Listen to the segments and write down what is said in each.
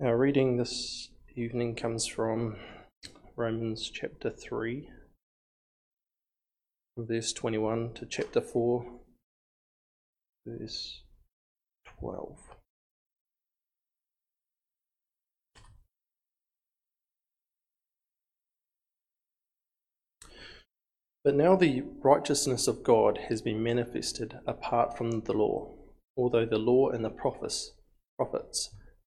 Our reading this evening comes from Romans chapter 3, verse 21 to chapter 4, verse 12. But now the righteousness of God has been manifested apart from the law, although the law and the prophets, prophets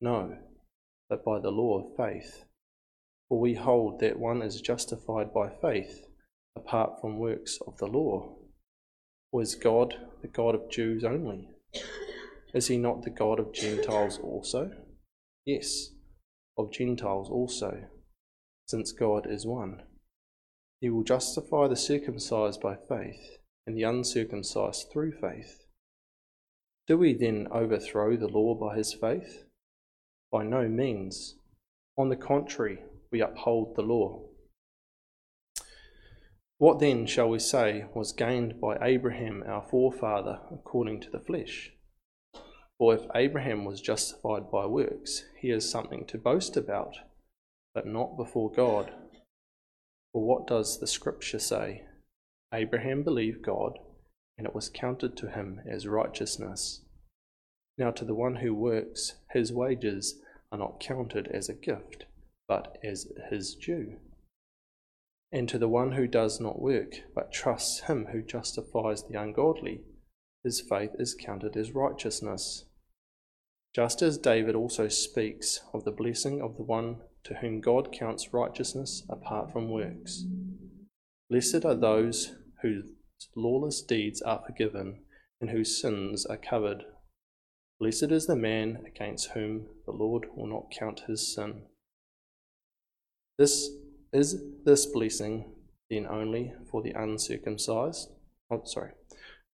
no, but by the law of faith. For we hold that one is justified by faith apart from works of the law. Or is God the God of Jews only? Is he not the God of Gentiles also? Yes, of Gentiles also, since God is one. He will justify the circumcised by faith and the uncircumcised through faith. Do we then overthrow the law by his faith? By no means. On the contrary, we uphold the law. What then shall we say was gained by Abraham our forefather according to the flesh? For if Abraham was justified by works, he has something to boast about, but not before God. For what does the scripture say? Abraham believed God, and it was counted to him as righteousness. Now, to the one who works, his wages are not counted as a gift, but as his due. And to the one who does not work, but trusts him who justifies the ungodly, his faith is counted as righteousness. Just as David also speaks of the blessing of the one to whom God counts righteousness apart from works. Blessed are those whose lawless deeds are forgiven and whose sins are covered. Blessed is the man against whom the Lord will not count his sin. This is this blessing then only for the uncircumcised? Oh, sorry.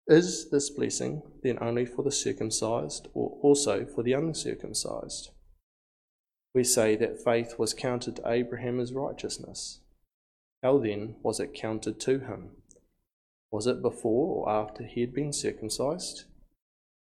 Is this blessing then only for the circumcised or also for the uncircumcised? We say that faith was counted to Abraham as righteousness. How then was it counted to him? Was it before or after he had been circumcised?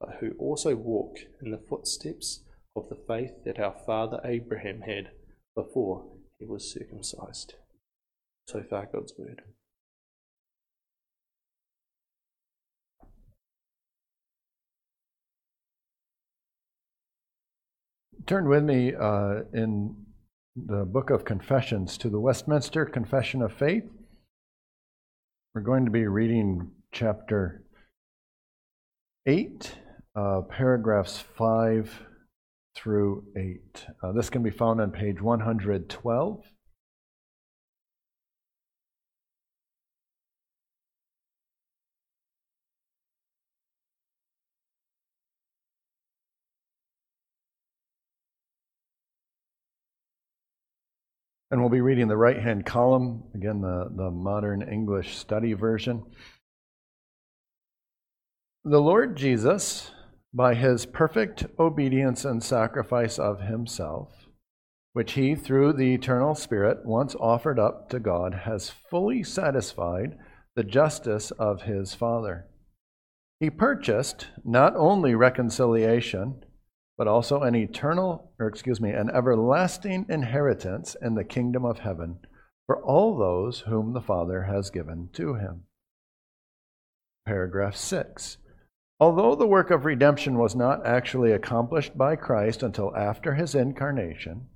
but who also walk in the footsteps of the faith that our father Abraham had before he was circumcised. So far, God's word. Turn with me uh, in the book of Confessions to the Westminster Confession of Faith. We're going to be reading chapter 8 uh, paragraphs 5 through 8. Uh, this can be found on page 112. And we'll be reading the right hand column, again, the, the modern English study version. The Lord Jesus by his perfect obedience and sacrifice of himself, which he, through the eternal Spirit, once offered up to God, has fully satisfied the justice of his Father. He purchased not only reconciliation, but also an eternal, or excuse me, an everlasting inheritance in the kingdom of heaven for all those whom the Father has given to him. Paragraph 6. Although the work of redemption was not actually accomplished by Christ until after his incarnation,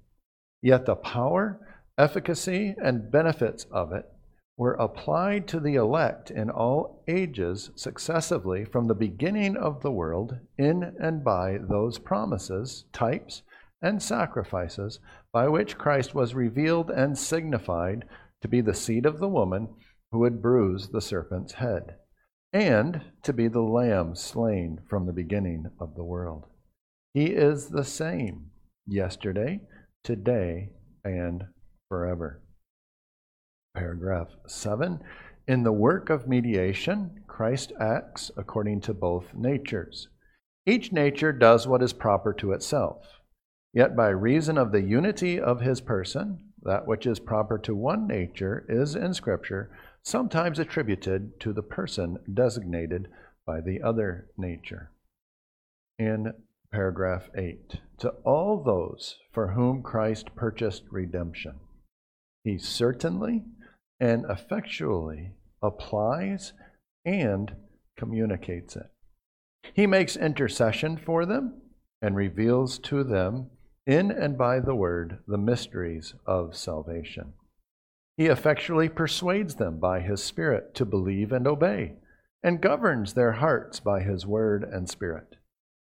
Yet the power, efficacy, and benefits of it were applied to the elect in all ages successively from the beginning of the world in and by those promises, types, and sacrifices by which Christ was revealed and signified to be the seed of the woman who would bruise the serpent's head, and to be the lamb slain from the beginning of the world. He is the same yesterday, today, and forever. Paragraph 7. In the work of mediation, Christ acts according to both natures. Each nature does what is proper to itself. Yet, by reason of the unity of his person, that which is proper to one nature is in Scripture sometimes attributed to the person designated by the other nature. In paragraph 8 to all those for whom Christ purchased redemption. He certainly and effectually applies and communicates it. He makes intercession for them and reveals to them in and by the word the mysteries of salvation. He effectually persuades them by his Spirit to believe and obey, and governs their hearts by his word and Spirit.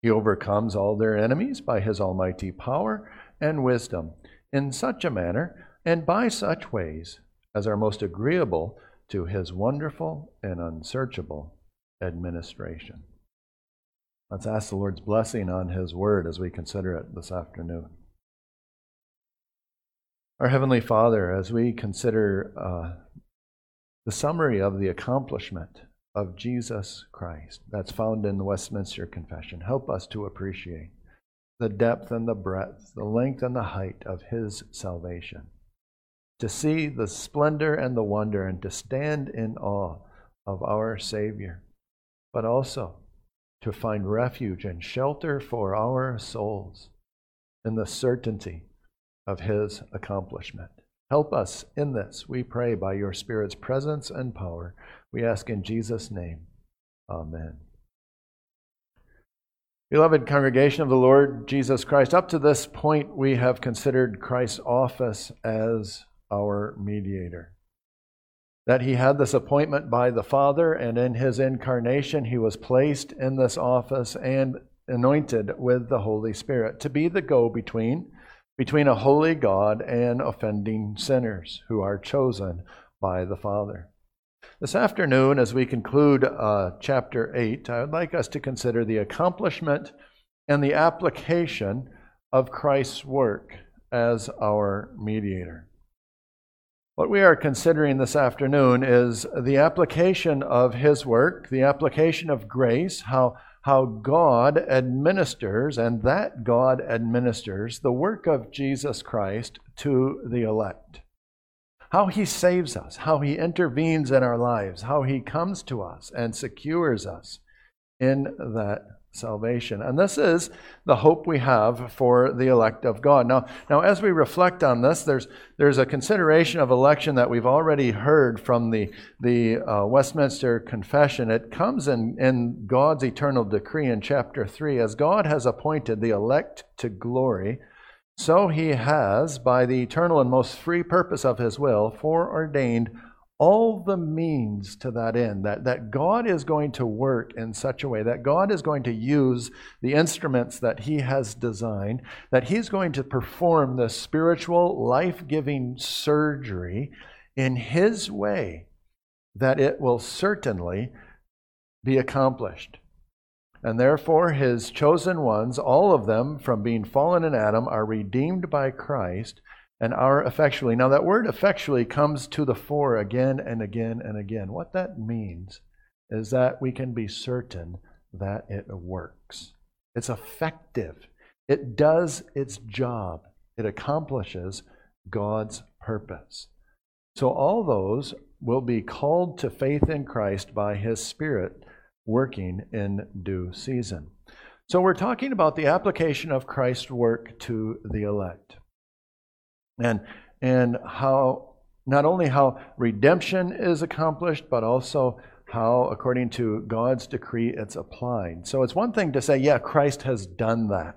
He overcomes all their enemies by his almighty power and wisdom in such a manner and by such ways as are most agreeable to his wonderful and unsearchable administration. Let's ask the Lord's blessing on his word as we consider it this afternoon. Our Heavenly Father, as we consider uh, the summary of the accomplishment of Jesus Christ that's found in the Westminster Confession. Help us to appreciate the depth and the breadth, the length and the height of His salvation. To see the splendor and the wonder and to stand in awe of our Savior, but also to find refuge and shelter for our souls in the certainty of His accomplishment. Help us in this, we pray, by your Spirit's presence and power. We ask in Jesus' name. Amen. Beloved congregation of the Lord Jesus Christ, up to this point we have considered Christ's office as our mediator. That he had this appointment by the Father, and in his incarnation he was placed in this office and anointed with the Holy Spirit to be the go between between a holy God and offending sinners who are chosen by the Father. This afternoon, as we conclude uh, chapter 8, I would like us to consider the accomplishment and the application of Christ's work as our mediator. What we are considering this afternoon is the application of his work, the application of grace, how how God administers, and that God administers, the work of Jesus Christ to the elect. How he saves us, how he intervenes in our lives, how he comes to us and secures us in that salvation. And this is the hope we have for the elect of God. Now, now as we reflect on this, there's, there's a consideration of election that we've already heard from the, the uh, Westminster Confession. It comes in, in God's eternal decree in chapter 3. As God has appointed the elect to glory, so he has, by the eternal and most free purpose of his will, foreordained all the means to that end, that, that God is going to work in such a way, that God is going to use the instruments that He has designed, that He's going to perform the spiritual, life giving surgery in His way, that it will certainly be accomplished. And therefore, His chosen ones, all of them from being fallen in Adam, are redeemed by Christ and our effectually. Now, that word effectually comes to the fore again and again and again. What that means is that we can be certain that it works. It's effective, it does its job it accomplishes God's purpose. So all those will be called to faith in Christ by his Spirit working in due season. So we're talking about the application of Christ's work to the elect. And and how not only how redemption is accomplished, but also how, according to God's decree, it's applied. So it's one thing to say, yeah, Christ has done that.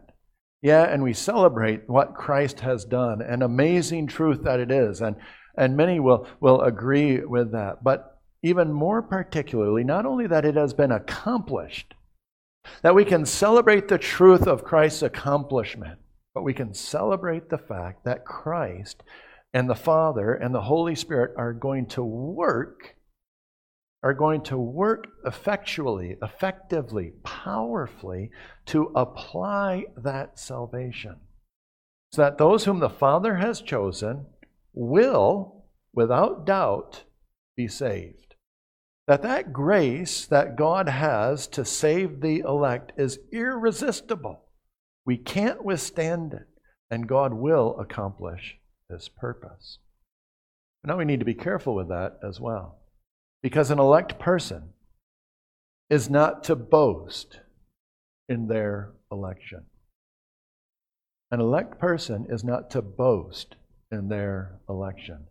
Yeah, and we celebrate what Christ has done, an amazing truth that it is. And, and many will, will agree with that. But even more particularly, not only that it has been accomplished, that we can celebrate the truth of Christ's accomplishment, but we can celebrate the fact that Christ and the Father and the Holy Spirit are going to work, are going to work effectually, effectively, powerfully to apply that salvation. So that those whom the Father has chosen will, without doubt, be saved. That that grace that God has to save the elect is irresistible. We can't withstand it, and God will accomplish his purpose. Now we need to be careful with that as well. Because an elect person is not to boast in their election. An elect person is not to boast in their election,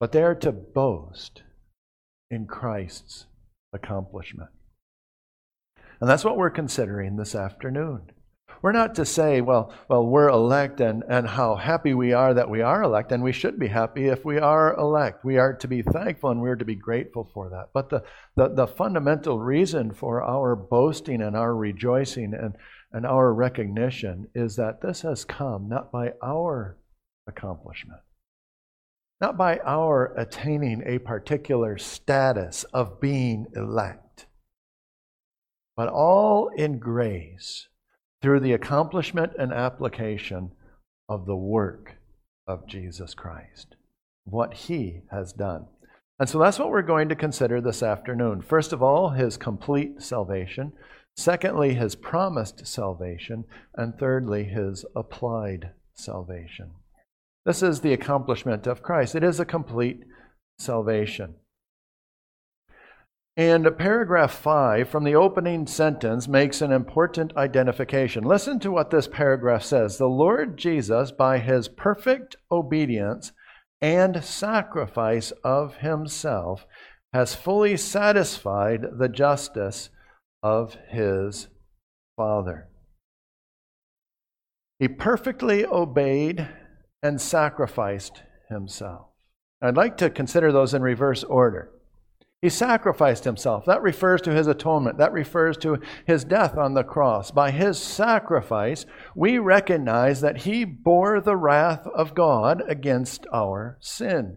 but they are to boast in Christ's accomplishment. And that's what we're considering this afternoon. We're not to say, well, well, we're elect and, and how happy we are that we are elect, and we should be happy if we are elect. We are to be thankful and we're to be grateful for that. But the, the, the fundamental reason for our boasting and our rejoicing and, and our recognition is that this has come not by our accomplishment, not by our attaining a particular status of being elect, but all in grace through the accomplishment and application of the work of Jesus Christ, what he has done. And so that's what we're going to consider this afternoon. First of all, his complete salvation. Secondly, his promised salvation. And thirdly, his applied salvation. This is the accomplishment of Christ. It is a complete salvation. And paragraph 5 from the opening sentence makes an important identification. Listen to what this paragraph says. The Lord Jesus, by his perfect obedience and sacrifice of himself, has fully satisfied the justice of his Father. He perfectly obeyed and sacrificed himself. I'd like to consider those in reverse order. He sacrificed himself. That refers to his atonement. That refers to his death on the cross. By his sacrifice, we recognize that he bore the wrath of God against our sin.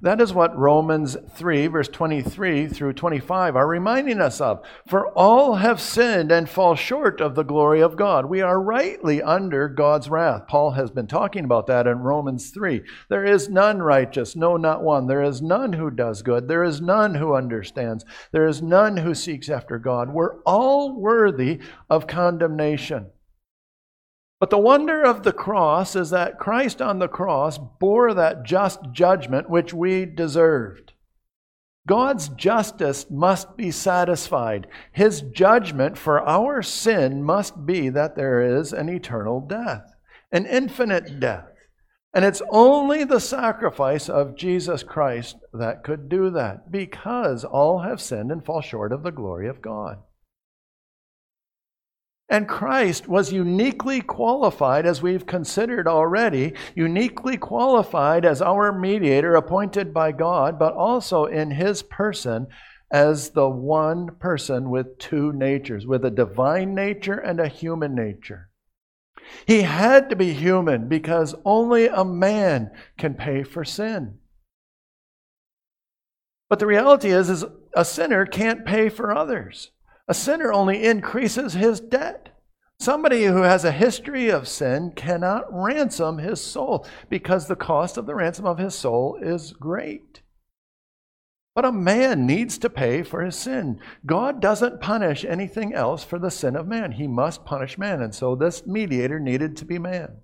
That is what Romans 3, verse 23 through 25 are reminding us of. For all have sinned and fall short of the glory of God. We are rightly under God's wrath. Paul has been talking about that in Romans 3. There is none righteous, no, not one. There is none who does good. There is none who understands. There is none who seeks after God. We're all worthy of condemnation. But the wonder of the cross is that Christ on the cross bore that just judgment which we deserved. God's justice must be satisfied. His judgment for our sin must be that there is an eternal death, an infinite death. And it's only the sacrifice of Jesus Christ that could do that, because all have sinned and fall short of the glory of God. And Christ was uniquely qualified, as we've considered already, uniquely qualified as our mediator appointed by God, but also in his person as the one person with two natures, with a divine nature and a human nature. He had to be human because only a man can pay for sin. But the reality is, is a sinner can't pay for others. A sinner only increases his debt. Somebody who has a history of sin cannot ransom his soul because the cost of the ransom of his soul is great. But a man needs to pay for his sin. God doesn't punish anything else for the sin of man. He must punish man. And so this mediator needed to be man.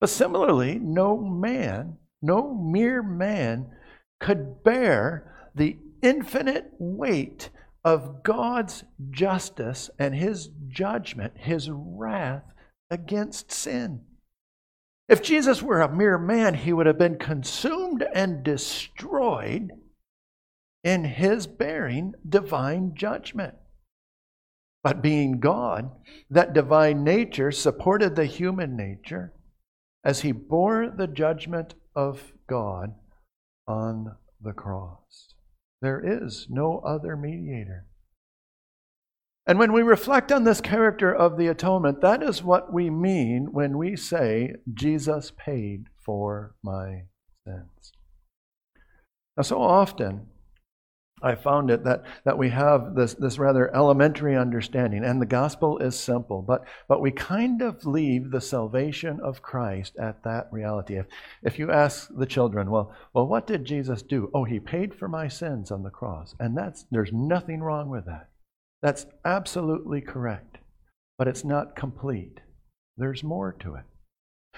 But similarly, no man, no mere man, could bear the infinite weight of God's justice and his judgment, his wrath against sin. If Jesus were a mere man, he would have been consumed and destroyed in his bearing divine judgment. But being God, that divine nature supported the human nature as he bore the judgment of God on the cross. There is no other mediator. And when we reflect on this character of the atonement, that is what we mean when we say, Jesus paid for my sins. Now, so often, I found it that, that we have this, this rather elementary understanding, and the gospel is simple, but, but we kind of leave the salvation of Christ at that reality. If, if you ask the children, well, well, what did Jesus do? Oh, he paid for my sins on the cross. And that's, there's nothing wrong with that. That's absolutely correct, but it's not complete. There's more to it.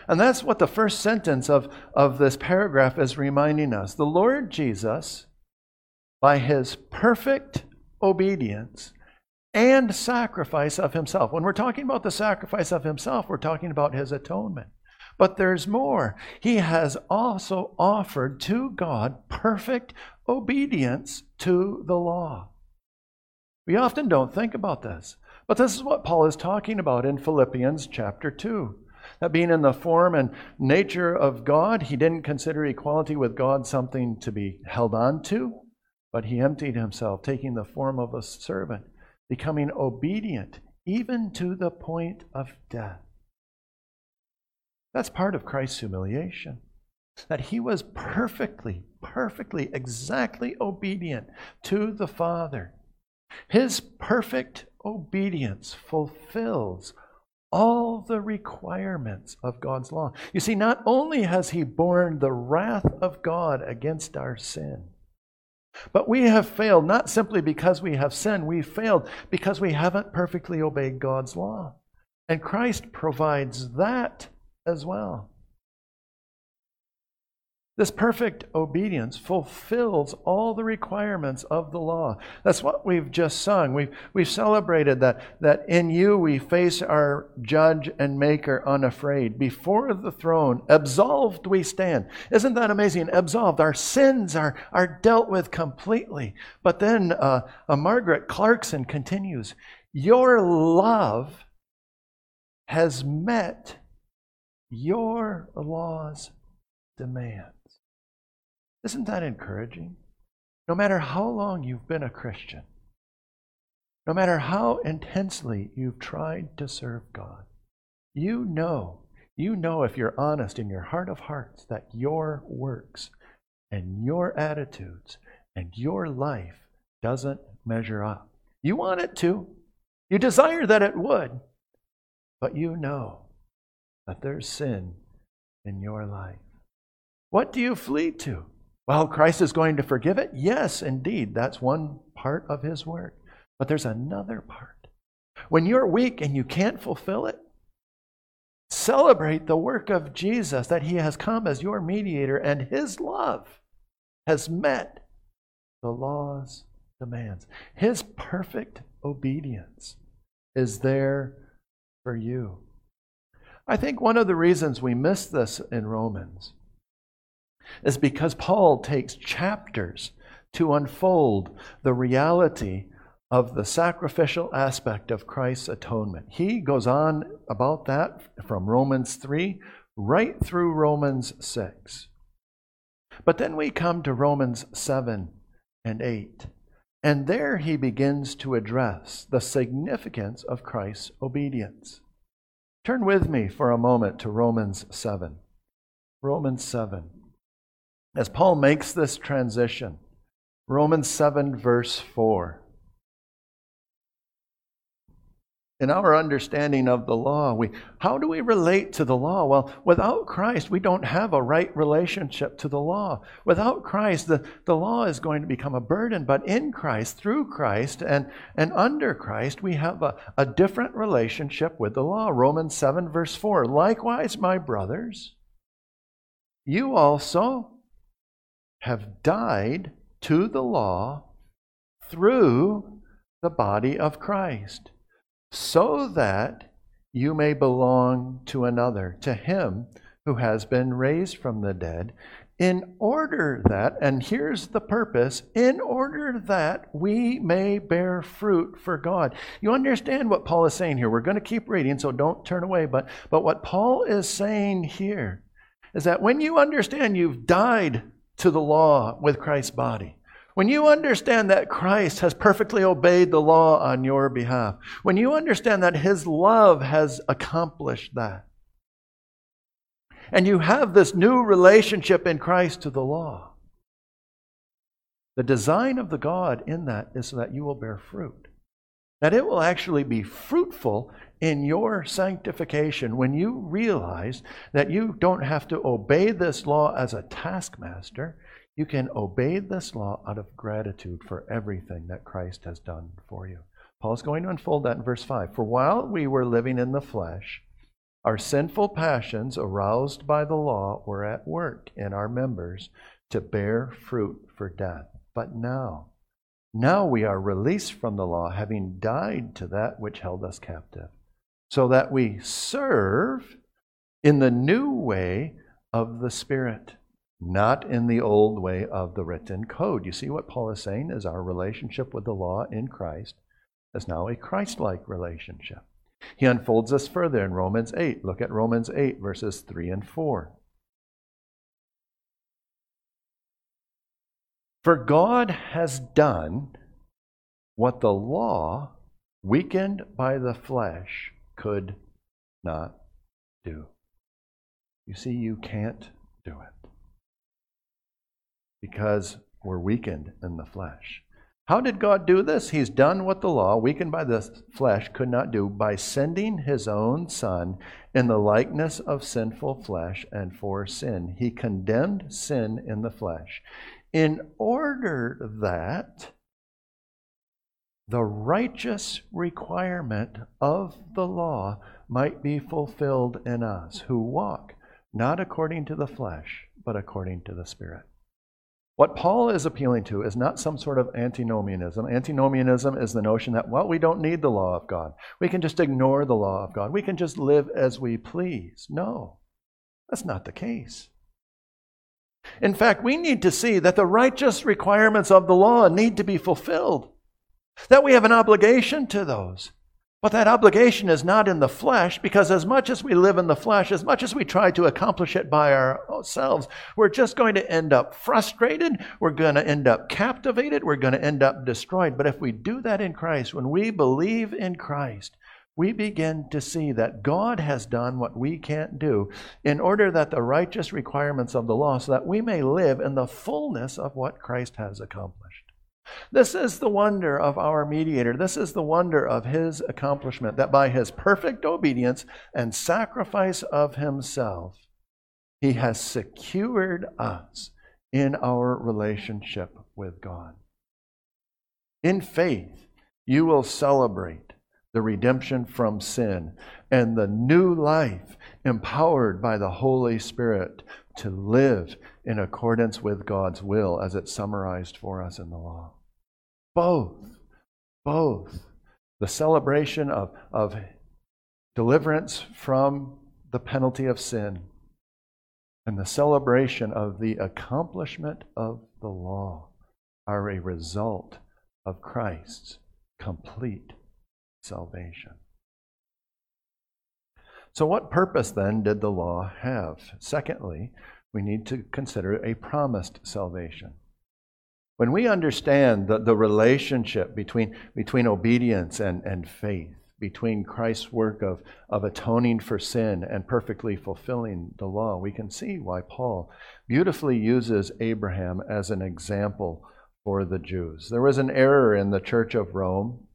And that's what the first sentence of, of this paragraph is reminding us. The Lord Jesus by his perfect obedience and sacrifice of himself. When we're talking about the sacrifice of himself, we're talking about his atonement. But there's more. He has also offered to God perfect obedience to the law. We often don't think about this, but this is what Paul is talking about in Philippians chapter 2. That being in the form and nature of God, he didn't consider equality with God something to be held on to, but he emptied himself, taking the form of a servant, becoming obedient even to the point of death. That's part of Christ's humiliation. That he was perfectly, perfectly, exactly obedient to the Father. His perfect obedience fulfills all the requirements of God's law. You see, not only has he borne the wrath of God against our sin, but we have failed not simply because we have sinned, we failed because we haven't perfectly obeyed God's law. And Christ provides that as well. This perfect obedience fulfills all the requirements of the law. That's what we've just sung. We've, we've celebrated that, that in you we face our judge and maker unafraid. Before the throne, absolved we stand. Isn't that amazing? Absolved. Our sins are, are dealt with completely. But then uh, uh, Margaret Clarkson continues Your love has met your law's demand. Isn't that encouraging? No matter how long you've been a Christian, no matter how intensely you've tried to serve God, you know, you know if you're honest in your heart of hearts that your works and your attitudes and your life doesn't measure up. You want it to. You desire that it would. But you know that there's sin in your life. What do you flee to? Well, Christ is going to forgive it? Yes, indeed. That's one part of his work. But there's another part. When you're weak and you can't fulfill it, celebrate the work of Jesus that he has come as your mediator and his love has met the law's demands. His perfect obedience is there for you. I think one of the reasons we miss this in Romans is because Paul takes chapters to unfold the reality of the sacrificial aspect of Christ's atonement. He goes on about that from Romans 3 right through Romans 6. But then we come to Romans 7 and 8. And there he begins to address the significance of Christ's obedience. Turn with me for a moment to Romans 7. Romans 7 as Paul makes this transition. Romans 7, verse 4. in our understanding of the law. We, how do we relate to the law? Well, without Christ, we don't have a right relationship to the law. Without Christ, the, the law is going to become a burden, but in Christ, through Christ, and, and under Christ, we have a, a different relationship with the law. Romans 7, verse 4. Likewise, my brothers, you also have died to the law through the body of Christ so that you may belong to another, to him who has been raised from the dead, in order that, and here's the purpose, in order that we may bear fruit for God. You understand what Paul is saying here. We're going to keep reading, so don't turn away. But, but what Paul is saying here is that when you understand you've died to the law with Christ's body, when you understand that Christ has perfectly obeyed the law on your behalf, when you understand that His love has accomplished that, and you have this new relationship in Christ to the law, the design of the God in that is so that you will bear fruit. That it will actually be fruitful in your sanctification when you realize that you don't have to obey this law as a taskmaster. You can obey this law out of gratitude for everything that Christ has done for you. Paul's going to unfold that in verse 5. For while we were living in the flesh, our sinful passions, aroused by the law, were at work in our members to bear fruit for death. But now, now we are released from the law, having died to that which held us captive, so that we serve in the new way of the Spirit not in the old way of the written code. You see what Paul is saying is our relationship with the law in Christ is now a Christ like relationship. He unfolds this further in Romans 8. Look at Romans 8, verses 3 and 4. For God has done what the law, weakened by the flesh, could not do. You see, you can't do it because we're weakened in the flesh. How did God do this? He's done what the law, weakened by the flesh, could not do by sending his own Son in the likeness of sinful flesh and for sin. He condemned sin in the flesh in order that the righteous requirement of the law might be fulfilled in us who walk not according to the flesh, but according to the Spirit. What Paul is appealing to is not some sort of antinomianism. Antinomianism is the notion that, well, we don't need the law of God. We can just ignore the law of God. We can just live as we please. No, that's not the case. In fact, we need to see that the righteous requirements of the law need to be fulfilled, that we have an obligation to those. But that obligation is not in the flesh because, as much as we live in the flesh, as much as we try to accomplish it by ourselves, we're just going to end up frustrated. We're going to end up captivated. We're going to end up destroyed. But if we do that in Christ, when we believe in Christ, we begin to see that God has done what we can't do in order that the righteous requirements of the law, so that we may live in the fullness of what Christ has accomplished. This is the wonder of our mediator. This is the wonder of his accomplishment that by his perfect obedience and sacrifice of himself, he has secured us in our relationship with God. In faith, you will celebrate the redemption from sin and the new life empowered by the Holy Spirit to live in accordance with God's will as it's summarized for us in the law. Both. Both. The celebration of, of deliverance from the penalty of sin and the celebration of the accomplishment of the law are a result of Christ's complete salvation. So, what purpose then did the law have? Secondly, we need to consider a promised salvation. When we understand the, the relationship between, between obedience and, and faith, between Christ's work of, of atoning for sin and perfectly fulfilling the law, we can see why Paul beautifully uses Abraham as an example for the Jews. There was an error in the church of Rome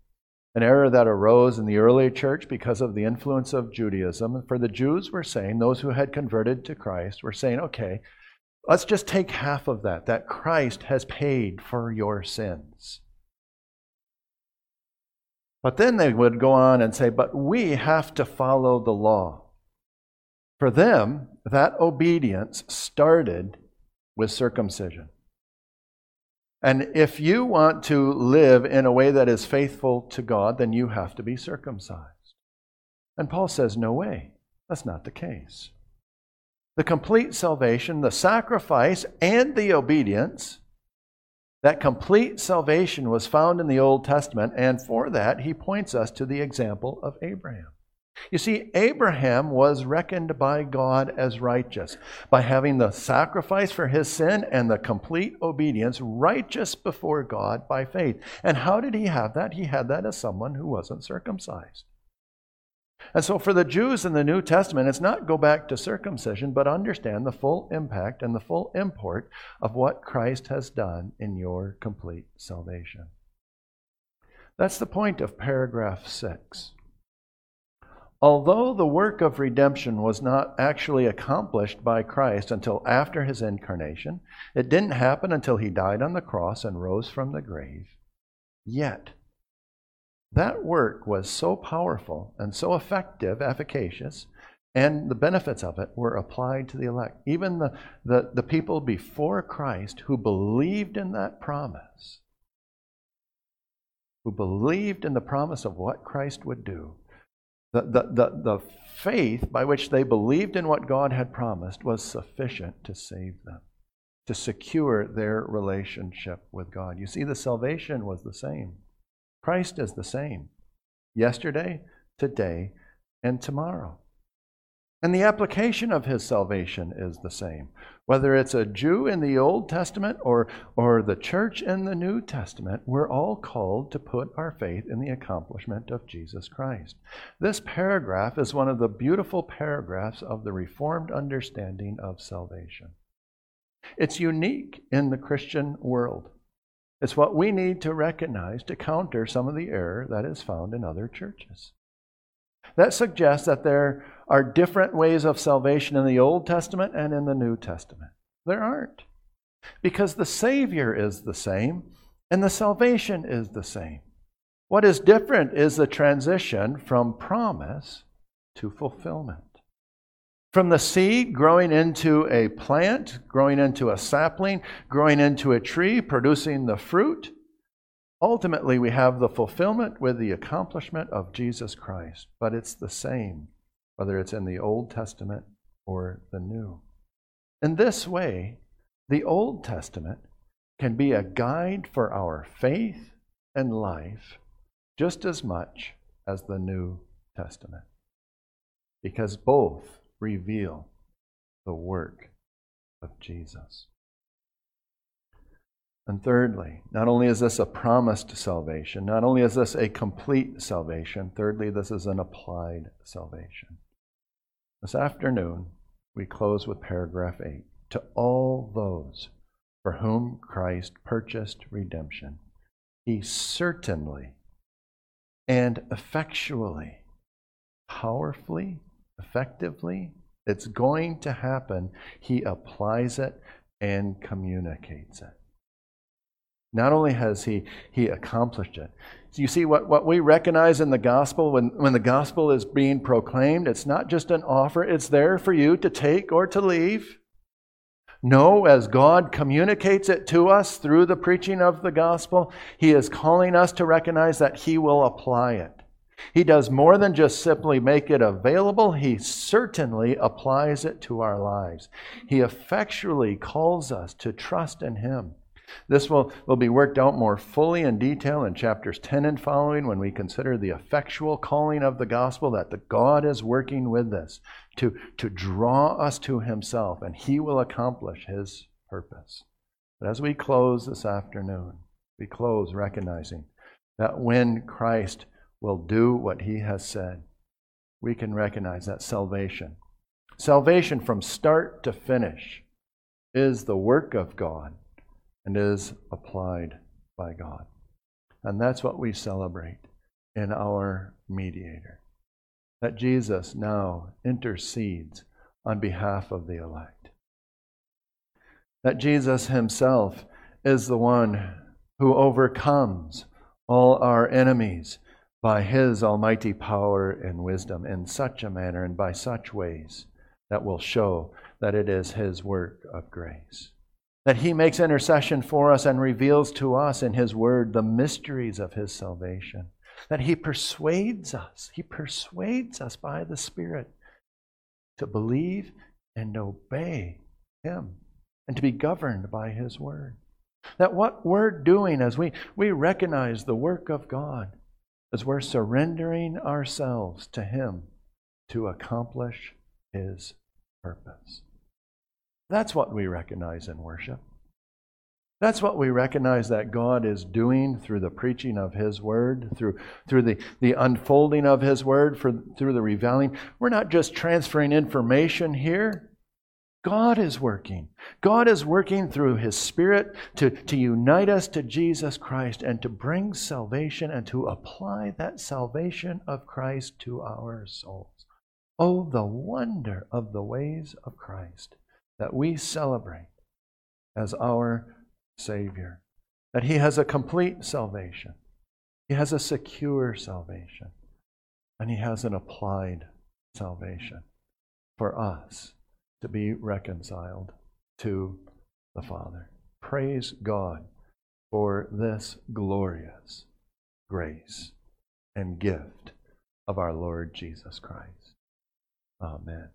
an error that arose in the early church because of the influence of Judaism. For the Jews were saying, those who had converted to Christ were saying, okay, let's just take half of that, that Christ has paid for your sins. But then they would go on and say, but we have to follow the law. For them, that obedience started with circumcision. And if you want to live in a way that is faithful to God, then you have to be circumcised. And Paul says, no way. That's not the case. The complete salvation, the sacrifice, and the obedience, that complete salvation was found in the Old Testament, and for that, he points us to the example of Abraham. You see, Abraham was reckoned by God as righteous by having the sacrifice for his sin and the complete obedience righteous before God by faith. And how did he have that? He had that as someone who wasn't circumcised. And so for the Jews in the New Testament, it's not go back to circumcision, but understand the full impact and the full import of what Christ has done in your complete salvation. That's the point of paragraph 6. Although the work of redemption was not actually accomplished by Christ until after his incarnation, it didn't happen until he died on the cross and rose from the grave. Yet, that work was so powerful and so effective, efficacious, and the benefits of it were applied to the elect. Even the, the, the people before Christ who believed in that promise, who believed in the promise of what Christ would do, the, the, the, the faith by which they believed in what God had promised was sufficient to save them, to secure their relationship with God. You see, the salvation was the same. Christ is the same yesterday, today, and tomorrow. And the application of his salvation is the same. Whether it's a Jew in the Old Testament or, or the church in the New Testament, we're all called to put our faith in the accomplishment of Jesus Christ. This paragraph is one of the beautiful paragraphs of the Reformed understanding of salvation. It's unique in the Christian world. It's what we need to recognize to counter some of the error that is found in other churches. That suggests that there are different ways of salvation in the Old Testament and in the New Testament. There aren't. Because the Savior is the same and the salvation is the same. What is different is the transition from promise to fulfillment. From the seed growing into a plant, growing into a sapling, growing into a tree, producing the fruit, Ultimately, we have the fulfillment with the accomplishment of Jesus Christ, but it's the same, whether it's in the Old Testament or the New. In this way, the Old Testament can be a guide for our faith and life just as much as the New Testament, because both reveal the work of Jesus. And thirdly, not only is this a promised salvation, not only is this a complete salvation, thirdly, this is an applied salvation. This afternoon, we close with paragraph 8. To all those for whom Christ purchased redemption, he certainly and effectually, powerfully, effectively, it's going to happen. He applies it and communicates it. Not only has he, he accomplished it. So you see, what, what we recognize in the gospel, when, when the gospel is being proclaimed, it's not just an offer, it's there for you to take or to leave. No, as God communicates it to us through the preaching of the gospel, He is calling us to recognize that He will apply it. He does more than just simply make it available, He certainly applies it to our lives. He effectually calls us to trust in Him. This will, will be worked out more fully in detail in chapters 10 and following when we consider the effectual calling of the gospel that the God is working with us to, to draw us to himself, and he will accomplish his purpose. But as we close this afternoon, we close recognizing that when Christ will do what he has said, we can recognize that salvation, salvation from start to finish, is the work of God and is applied by God. And that's what we celebrate in our mediator. That Jesus now intercedes on behalf of the elect. That Jesus himself is the one who overcomes all our enemies by his almighty power and wisdom in such a manner and by such ways that will show that it is his work of grace. That he makes intercession for us and reveals to us in his word the mysteries of his salvation. That he persuades us, he persuades us by the Spirit to believe and obey him and to be governed by his word. That what we're doing as we, we recognize the work of God, as we're surrendering ourselves to Him to accomplish His purpose. That's what we recognize in worship. That's what we recognize that God is doing through the preaching of His Word, through, through the, the unfolding of His Word, for, through the revealing. We're not just transferring information here. God is working. God is working through His Spirit to, to unite us to Jesus Christ and to bring salvation and to apply that salvation of Christ to our souls. Oh, the wonder of the ways of Christ that we celebrate as our Savior. That He has a complete salvation, He has a secure salvation, and He has an applied salvation for us to be reconciled to the Father. Praise God for this glorious grace and gift of our Lord Jesus Christ. Amen.